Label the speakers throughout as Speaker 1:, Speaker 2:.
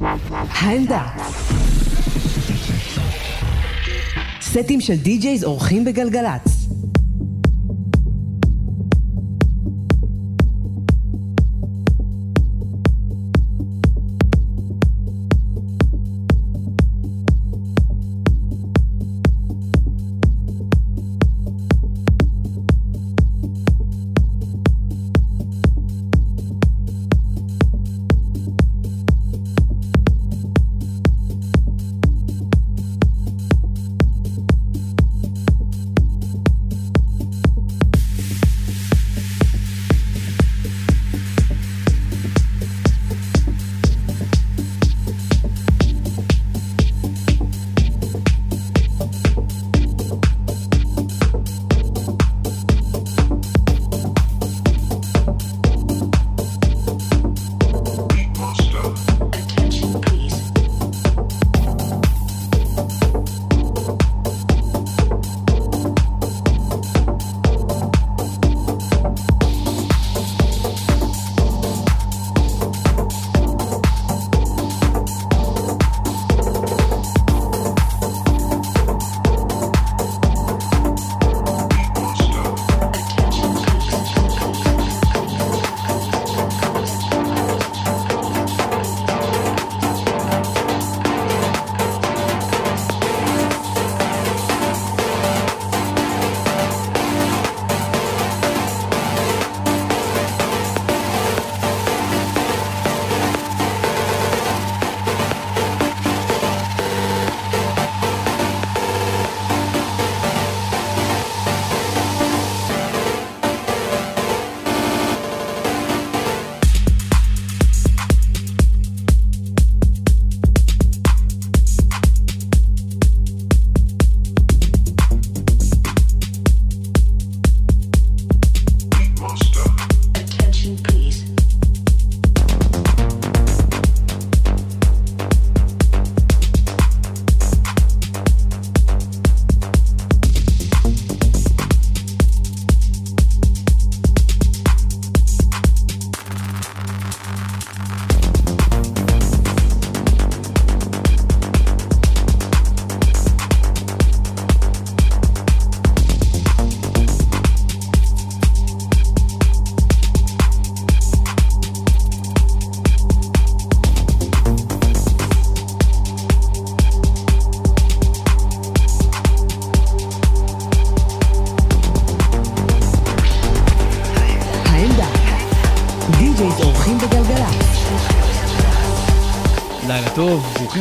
Speaker 1: העמדה. סטים של די-ג'ייז אורחים בגלגלצ.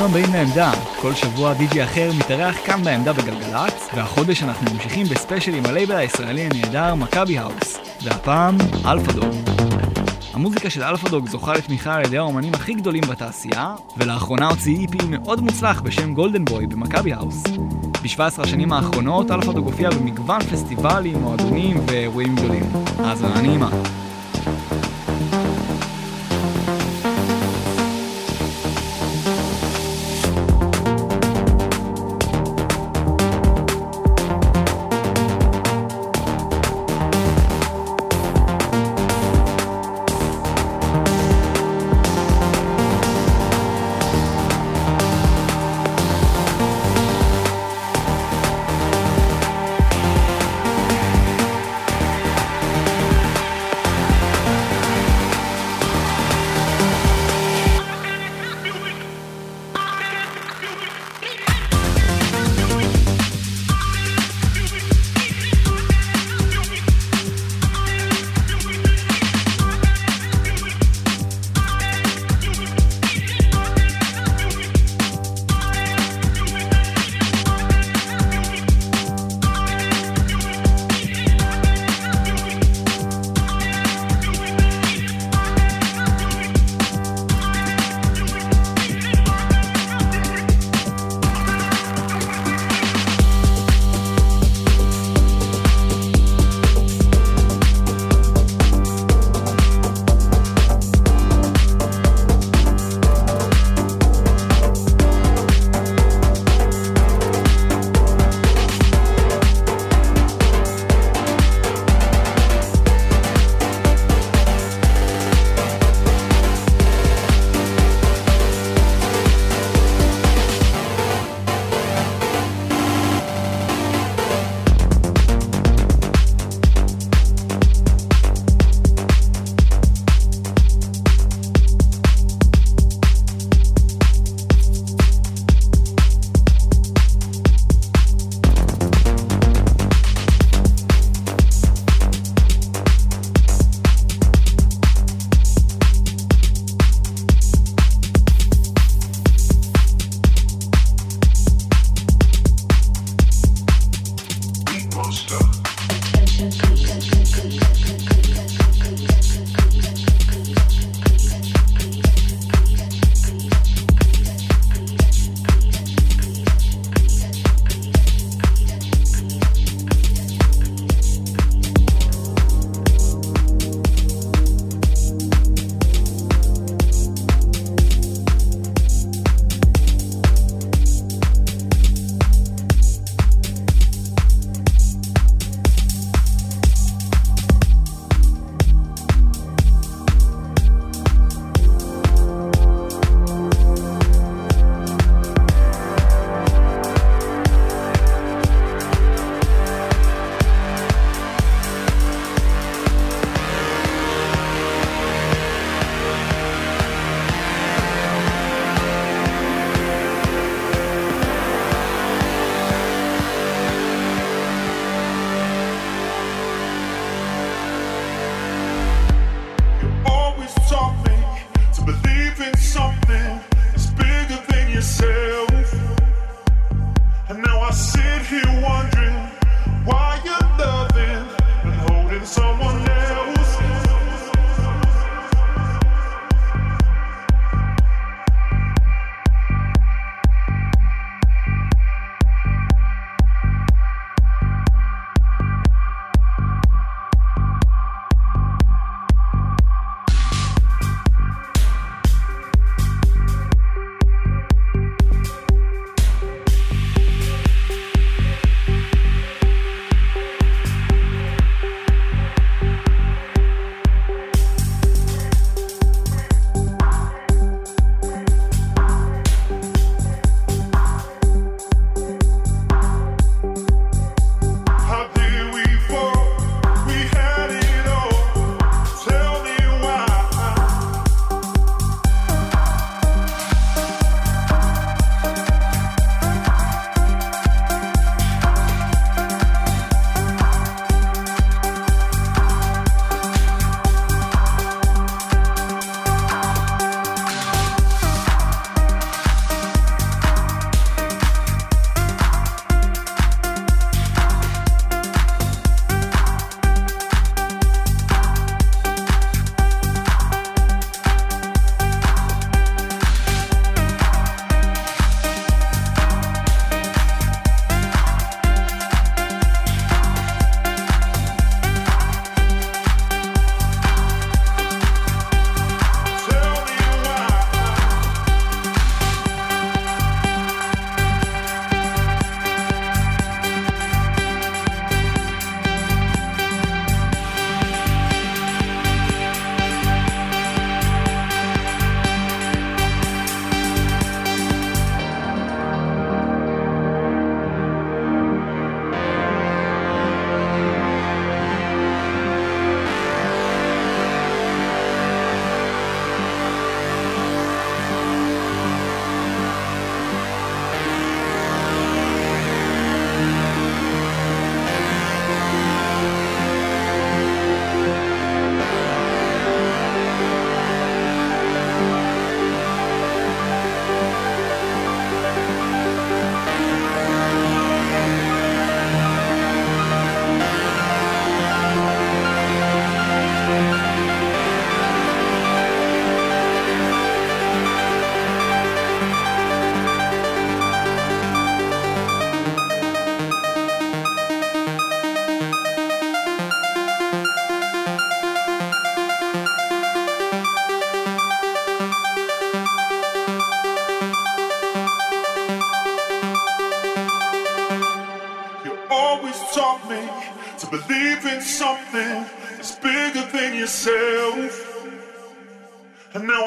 Speaker 2: הבאים לעמדה. כל שבוע די.ג'י אחר מתארח כאן בעמדה בגלגלצ, והחודש אנחנו ממשיכים בספיישל עם הלייבל הישראלי הנהדר מכבי האוס, והפעם אלפה דוג. המוזיקה של אלפה דוג זוכה לתמיכה על ידי האומנים הכי גדולים בתעשייה, ולאחרונה הוציא EP מאוד מוצלח בשם Golden Boy במכבי האוס. ב-17 השנים האחרונות אלפה דוג הופיע במגוון פסטיבלים, מועדונים ואירועים גדולים. האזנה נעימה.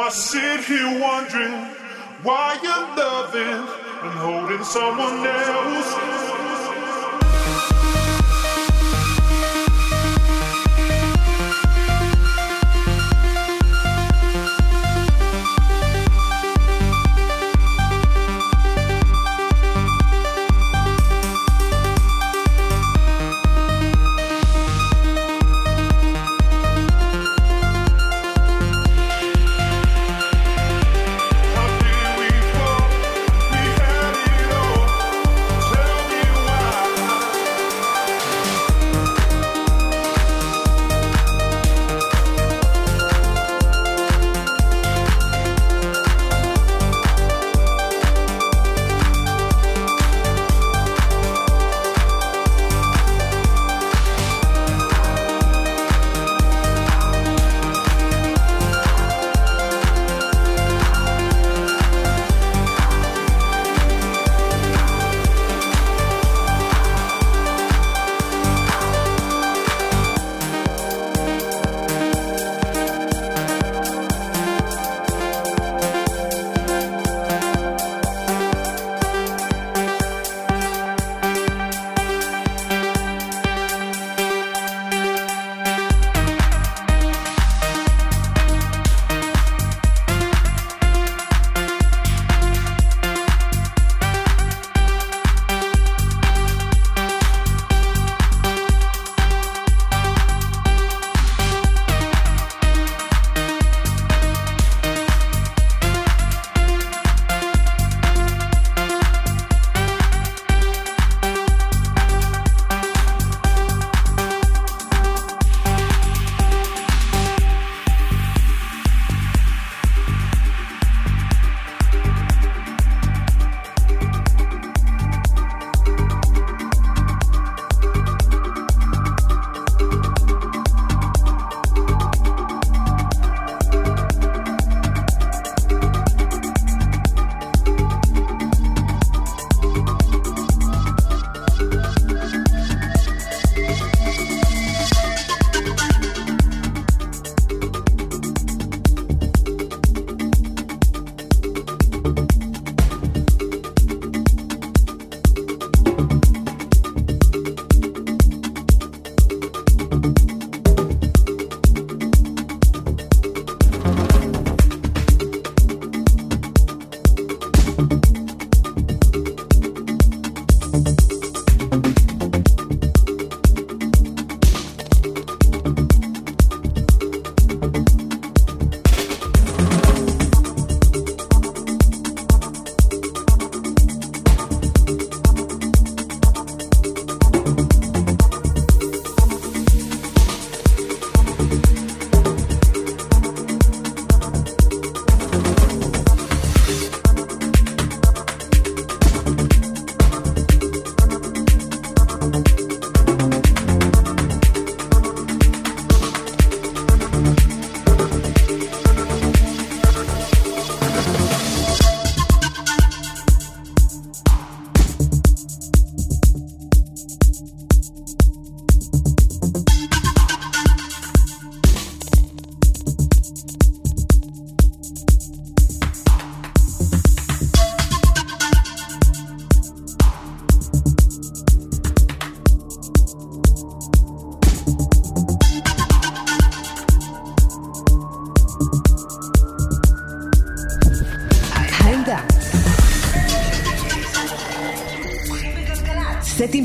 Speaker 3: I sit here wondering why you're loving and holding someone else.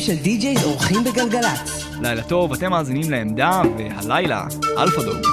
Speaker 1: של די-ג'ייז אורחים בגלגלצ.
Speaker 2: לילה טוב, אתם מאזינים לעמדה, והלילה, אלפה דוג.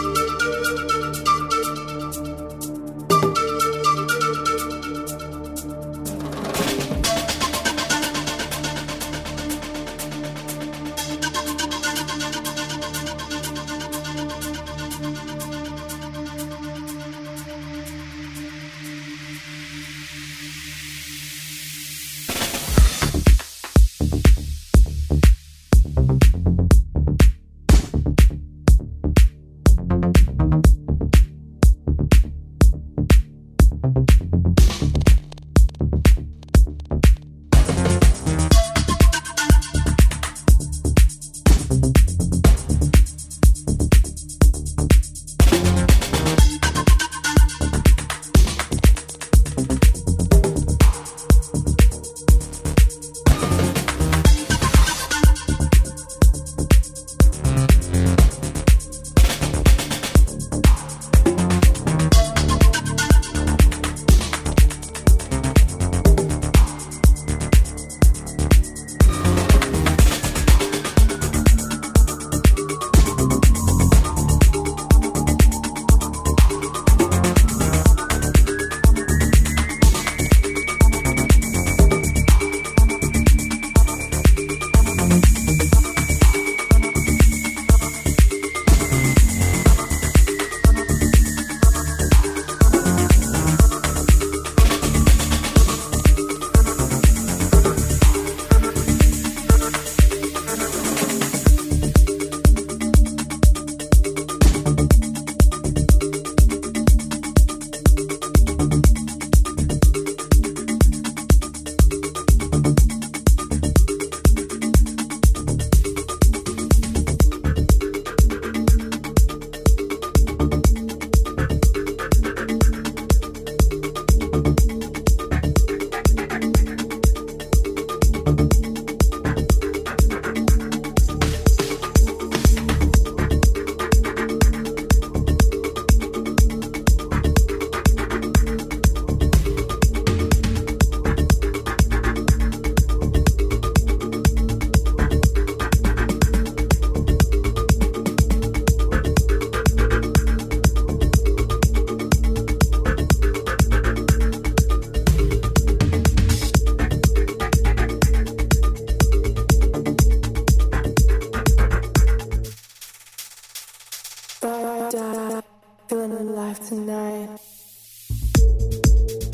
Speaker 2: Thank you.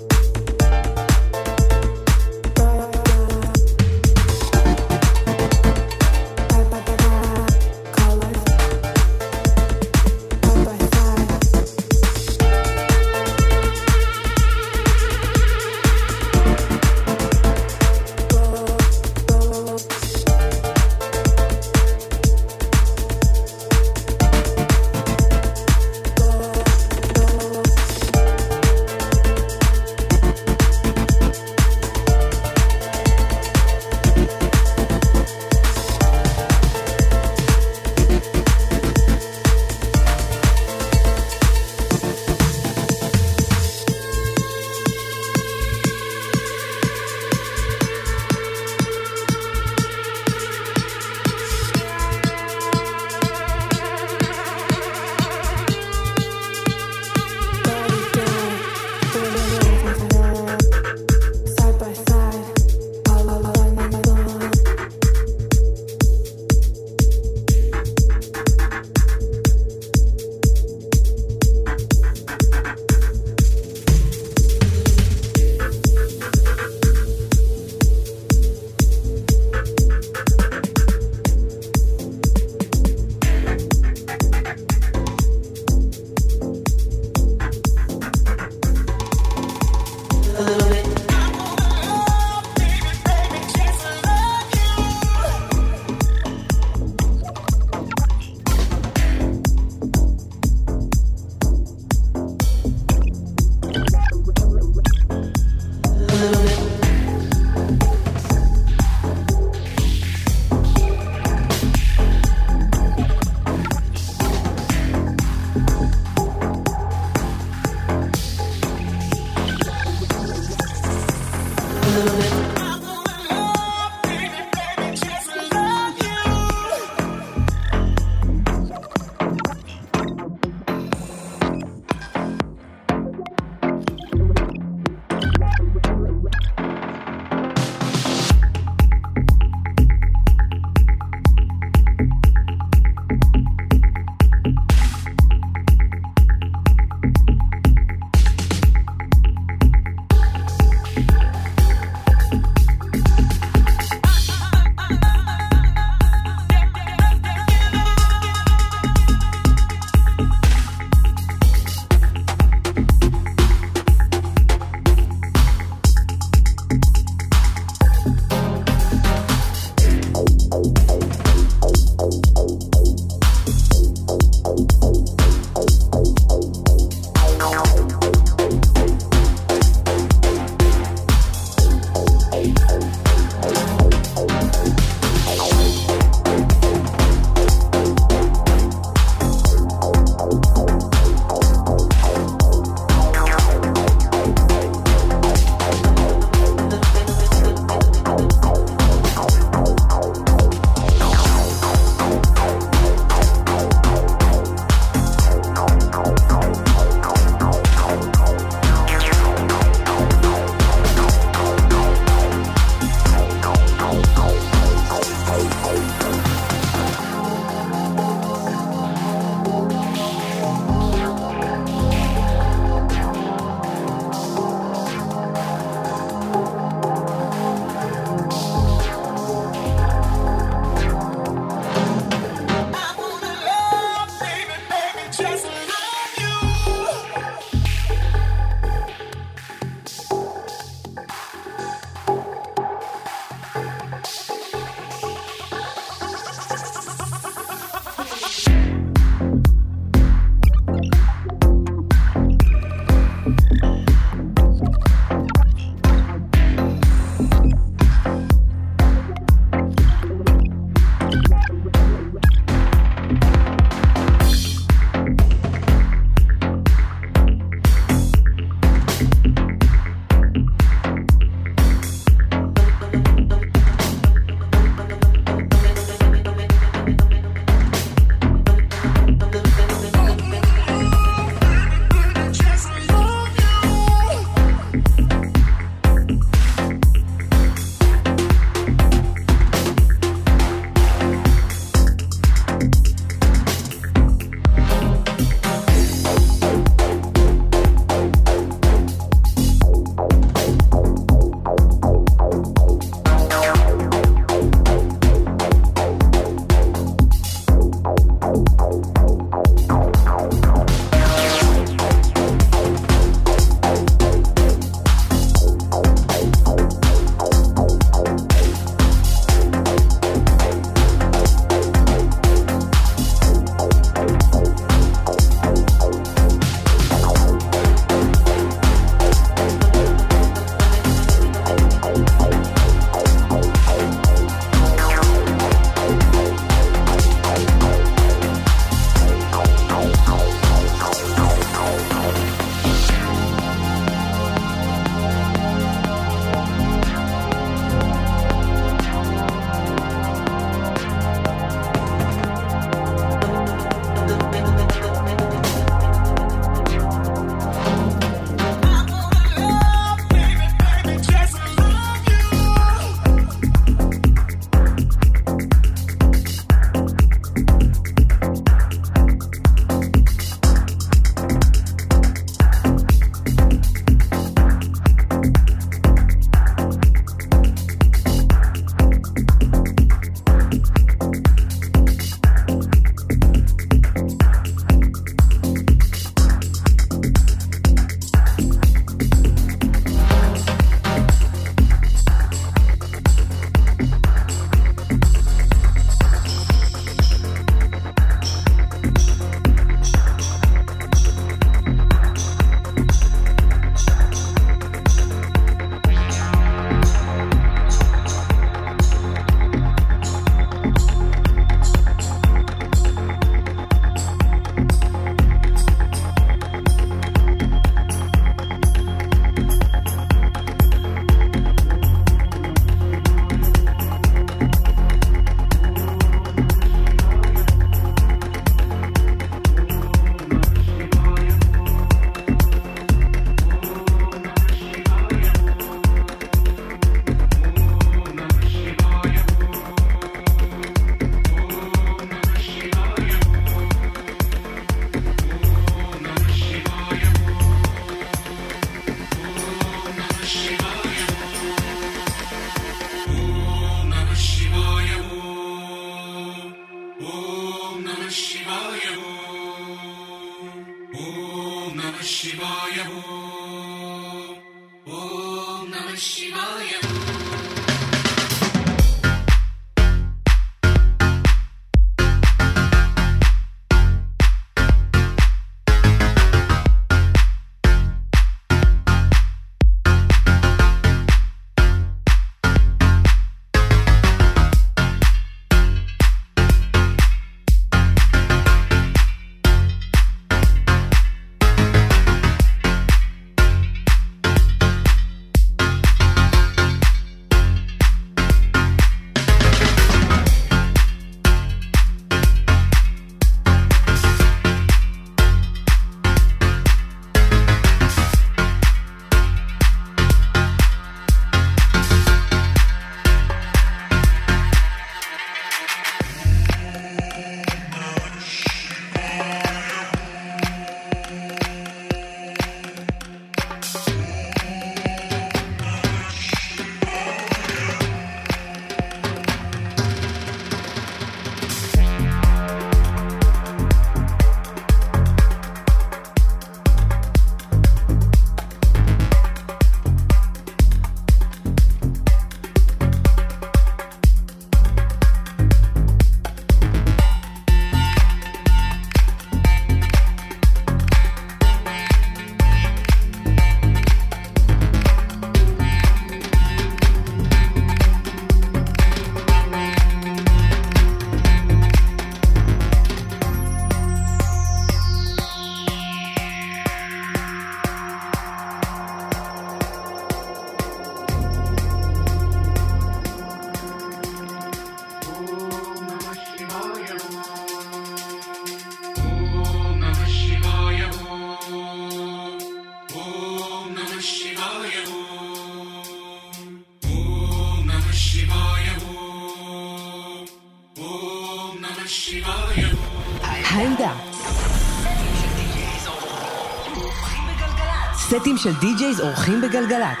Speaker 1: סטים של די-ג'ייז אורחים בגלגלצ.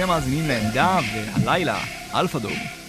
Speaker 2: אתם מאזינים לעמדה, והלילה, אלפה דום.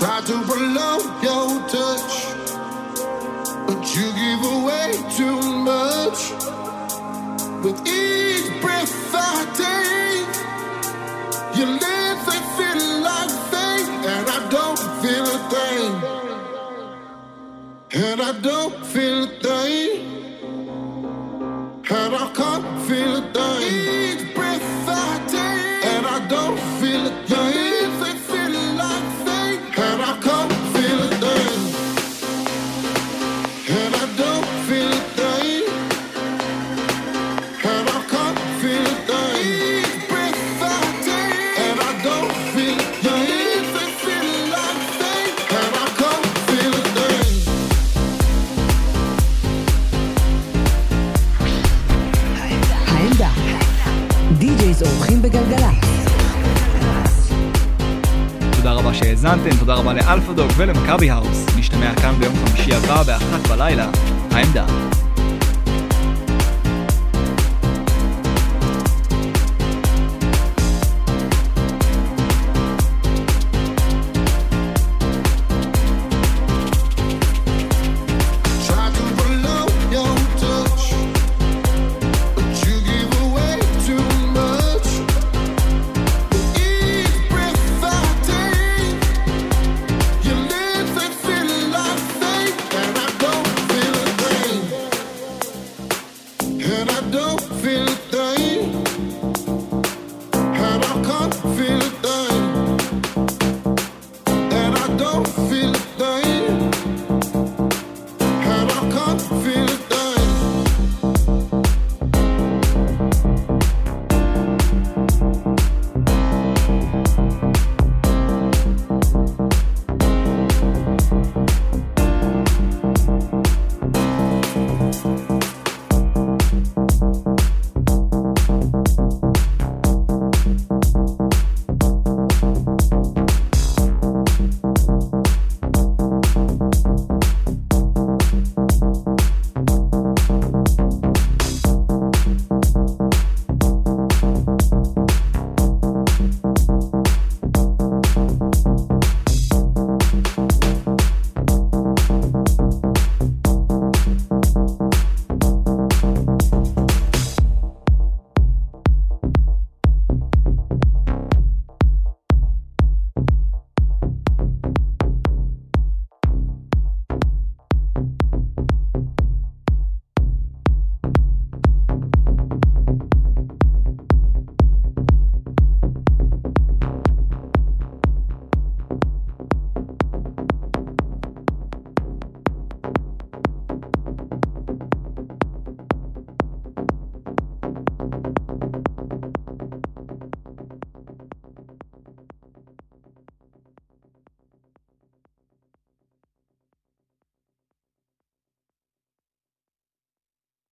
Speaker 4: Try to prolong your touch, but you give away too much. With each breath I take, you live and feel like fate, and I don't feel a thing. And I don't feel
Speaker 2: שהאזנתם, תודה רבה לאלפא דוג ולמכבי האוס. נשתמע כאן ביום חמישי הבא באחת בלילה. העמדה.